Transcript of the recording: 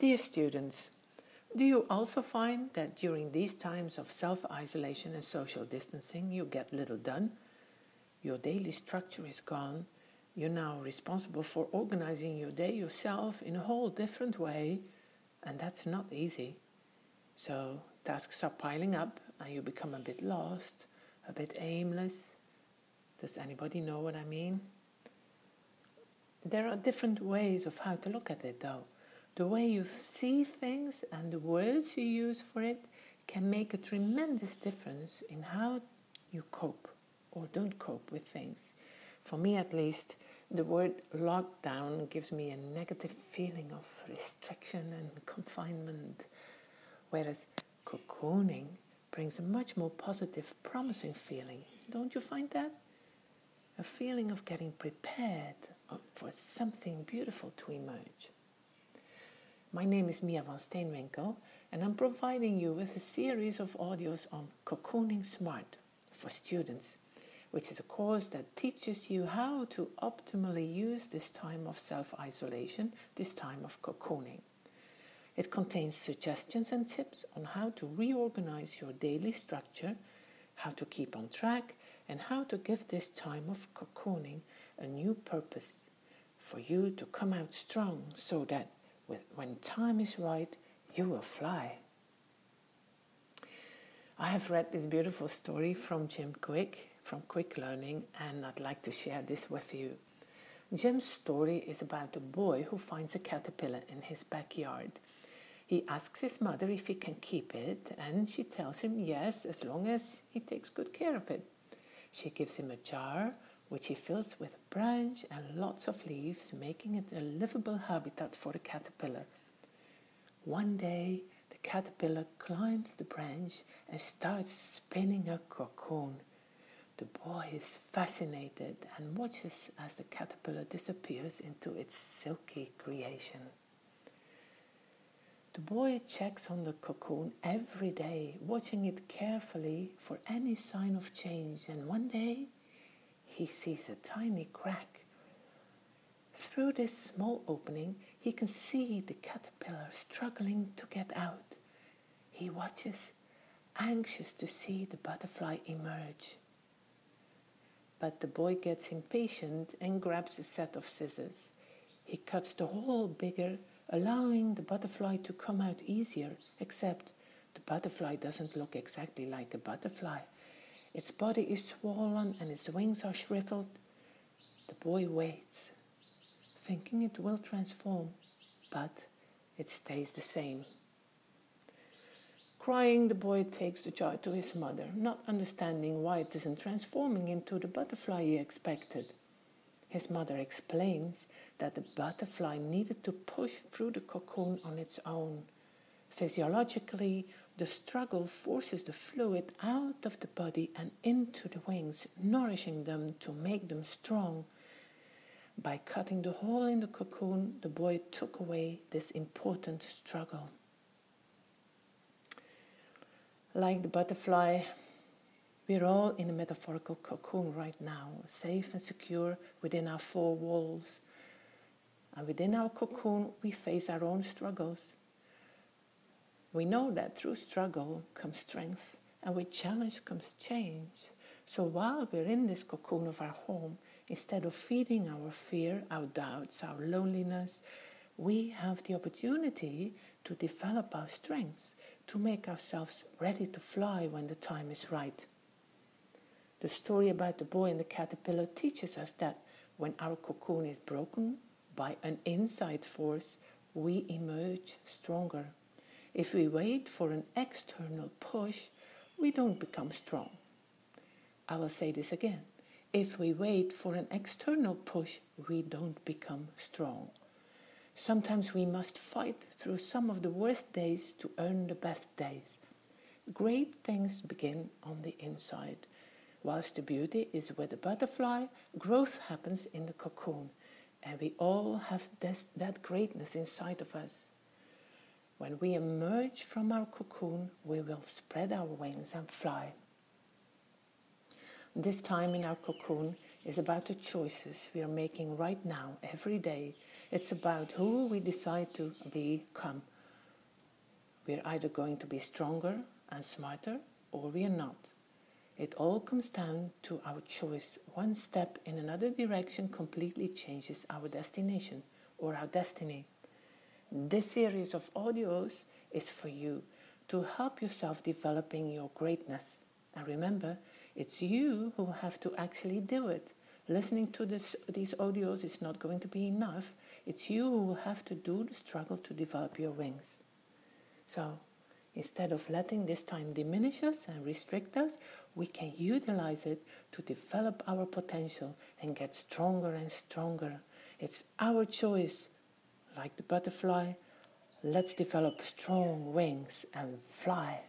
Dear students, do you also find that during these times of self isolation and social distancing, you get little done? Your daily structure is gone. You're now responsible for organizing your day yourself in a whole different way, and that's not easy. So, tasks are piling up, and you become a bit lost, a bit aimless. Does anybody know what I mean? There are different ways of how to look at it, though. The way you see things and the words you use for it can make a tremendous difference in how you cope or don't cope with things. For me, at least, the word lockdown gives me a negative feeling of restriction and confinement, whereas cocooning brings a much more positive, promising feeling. Don't you find that? A feeling of getting prepared for something beautiful to emerge. My name is Mia van Steenwinkel, and I'm providing you with a series of audios on Cocooning Smart for students, which is a course that teaches you how to optimally use this time of self isolation, this time of cocooning. It contains suggestions and tips on how to reorganize your daily structure, how to keep on track, and how to give this time of cocooning a new purpose for you to come out strong so that when time is right, you will fly. I have read this beautiful story from Jim Kwik, from Kwik Learning, and I'd like to share this with you. Jim's story is about a boy who finds a caterpillar in his backyard. He asks his mother if he can keep it, and she tells him yes, as long as he takes good care of it. She gives him a jar which he fills with branch and lots of leaves, making it a livable habitat for the caterpillar. One day, the caterpillar climbs the branch and starts spinning a cocoon. The boy is fascinated and watches as the caterpillar disappears into its silky creation. The boy checks on the cocoon every day, watching it carefully for any sign of change, and one day he sees a tiny crack. Through this small opening, he can see the caterpillar struggling to get out. He watches, anxious to see the butterfly emerge. But the boy gets impatient and grabs a set of scissors. He cuts the hole bigger, allowing the butterfly to come out easier, except the butterfly doesn't look exactly like a butterfly. Its body is swollen and its wings are shriveled. The boy waits, thinking it will transform, but it stays the same. Crying, the boy takes the jar to his mother, not understanding why it isn't transforming into the butterfly he expected. His mother explains that the butterfly needed to push through the cocoon on its own. Physiologically, the struggle forces the fluid out of the body and into the wings, nourishing them to make them strong. By cutting the hole in the cocoon, the boy took away this important struggle. Like the butterfly, we're all in a metaphorical cocoon right now, safe and secure within our four walls. And within our cocoon, we face our own struggles. We know that through struggle comes strength, and with challenge comes change. So while we're in this cocoon of our home, instead of feeding our fear, our doubts, our loneliness, we have the opportunity to develop our strengths, to make ourselves ready to fly when the time is right. The story about the boy and the caterpillar teaches us that when our cocoon is broken by an inside force, we emerge stronger. If we wait for an external push, we don't become strong. I will say this again. If we wait for an external push, we don't become strong. Sometimes we must fight through some of the worst days to earn the best days. Great things begin on the inside. Whilst the beauty is with the butterfly, growth happens in the cocoon, and we all have this, that greatness inside of us. When we emerge from our cocoon, we will spread our wings and fly. This time in our cocoon is about the choices we are making right now, every day. It's about who we decide to become. We're either going to be stronger and smarter or we're not. It all comes down to our choice. One step in another direction completely changes our destination or our destiny. This series of audios is for you to help yourself developing your greatness. And remember, it's you who have to actually do it. Listening to this, these audios is not going to be enough. It's you who will have to do the struggle to develop your wings. So, instead of letting this time diminish us and restrict us, we can utilize it to develop our potential and get stronger and stronger. It's our choice. Like the butterfly, let's develop strong wings and fly.